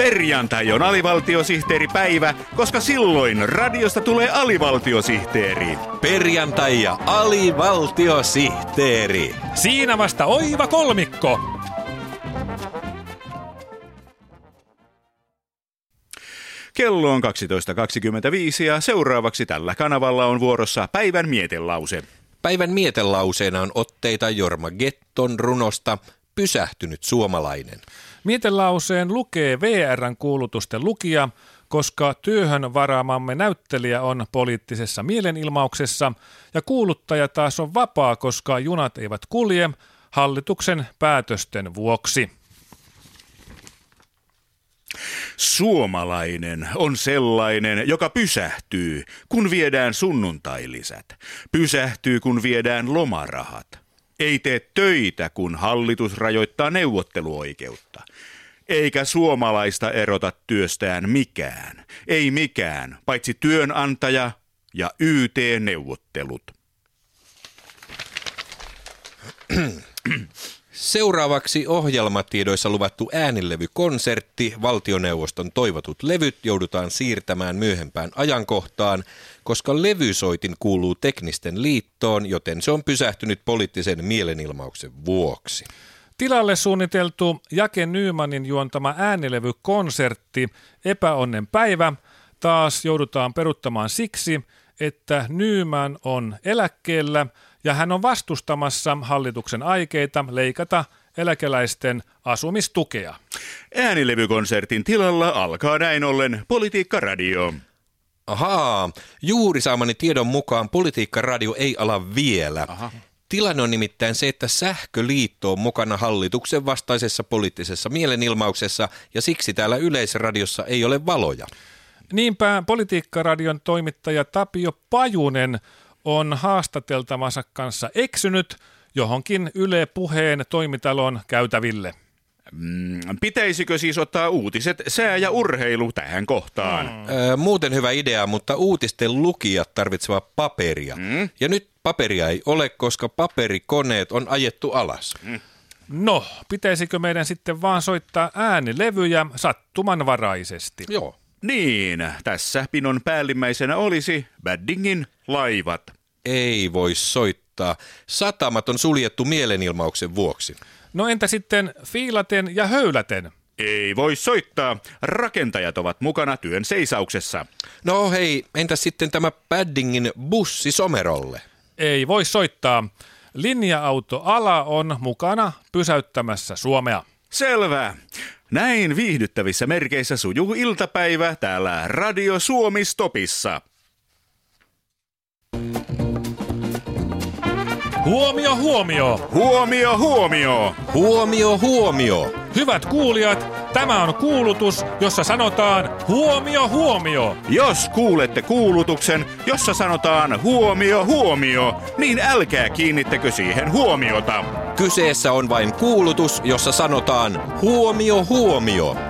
Perjantai on alivaltiosihteeripäivä, koska silloin radiosta tulee alivaltiosihteeri. Perjantai ja alivaltiosihteeri. Siinä vasta oiva kolmikko. Kello on 12.25 ja seuraavaksi tällä kanavalla on vuorossa päivän mietelause. Päivän mietelauseena on otteita Jorma Getton runosta Pysähtynyt suomalainen. Mietelauseen lukee VRn kuulutusten lukija, koska työhön varaamamme näyttelijä on poliittisessa mielenilmauksessa ja kuuluttaja taas on vapaa, koska junat eivät kulje hallituksen päätösten vuoksi. Suomalainen on sellainen, joka pysähtyy, kun viedään sunnuntailisät. Pysähtyy, kun viedään lomarahat. Ei tee töitä, kun hallitus rajoittaa neuvotteluoikeutta. Eikä suomalaista erota työstään mikään. Ei mikään, paitsi työnantaja ja YT-neuvottelut. Seuraavaksi ohjelmatiedoissa luvattu äänilevykonsertti, valtioneuvoston toivotut levyt joudutaan siirtämään myöhempään ajankohtaan, koska levysoitin kuuluu teknisten liittoon, joten se on pysähtynyt poliittisen mielenilmauksen vuoksi. Tilalle suunniteltu Jake Nymanin juontama äänilevykonsertti Epäonnen päivä taas joudutaan peruttamaan siksi, että Nyman on eläkkeellä – ja hän on vastustamassa hallituksen aikeita leikata eläkeläisten asumistukea. Äänilevykonsertin tilalla alkaa näin ollen Politiikka Radio. Ahaa, juuri saamani tiedon mukaan Politiikka Radio ei ala vielä. Aha. Tilanne on nimittäin se, että Sähköliitto on mukana hallituksen vastaisessa poliittisessa mielenilmauksessa ja siksi täällä Yleisradiossa ei ole valoja. Niinpä Politiikkaradion toimittaja Tapio Pajunen on haastateltavansa kanssa eksynyt johonkin Yle Puheen toimitalon käytäville. Mm, pitäisikö siis ottaa uutiset, sää ja urheilu tähän kohtaan? Mm. Öö, muuten hyvä idea, mutta uutisten lukijat tarvitsevat paperia. Mm. Ja nyt paperia ei ole, koska paperikoneet on ajettu alas. Mm. No, pitäisikö meidän sitten vaan soittaa äänilevyjä sattumanvaraisesti? Joo. Niin, tässä pinon päällimmäisenä olisi Baddingin laivat. Ei voi soittaa. Satamat on suljettu mielenilmauksen vuoksi. No entä sitten fiilaten ja höyläten? Ei voi soittaa. Rakentajat ovat mukana työn seisauksessa. No hei, entä sitten tämä Paddingin bussi Somerolle? Ei voi soittaa. Linja-auto-ala on mukana pysäyttämässä Suomea. Selvä. Näin viihdyttävissä merkeissä sujuu iltapäivä täällä Radio Suomi Stopissa. Huomio, huomio! Huomio, huomio! Huomio, huomio! Hyvät kuulijat, tämä on kuulutus, jossa sanotaan huomio, huomio. Jos kuulette kuulutuksen, jossa sanotaan huomio, huomio, niin älkää kiinnittäkö siihen huomiota. Kyseessä on vain kuulutus, jossa sanotaan huomio, huomio.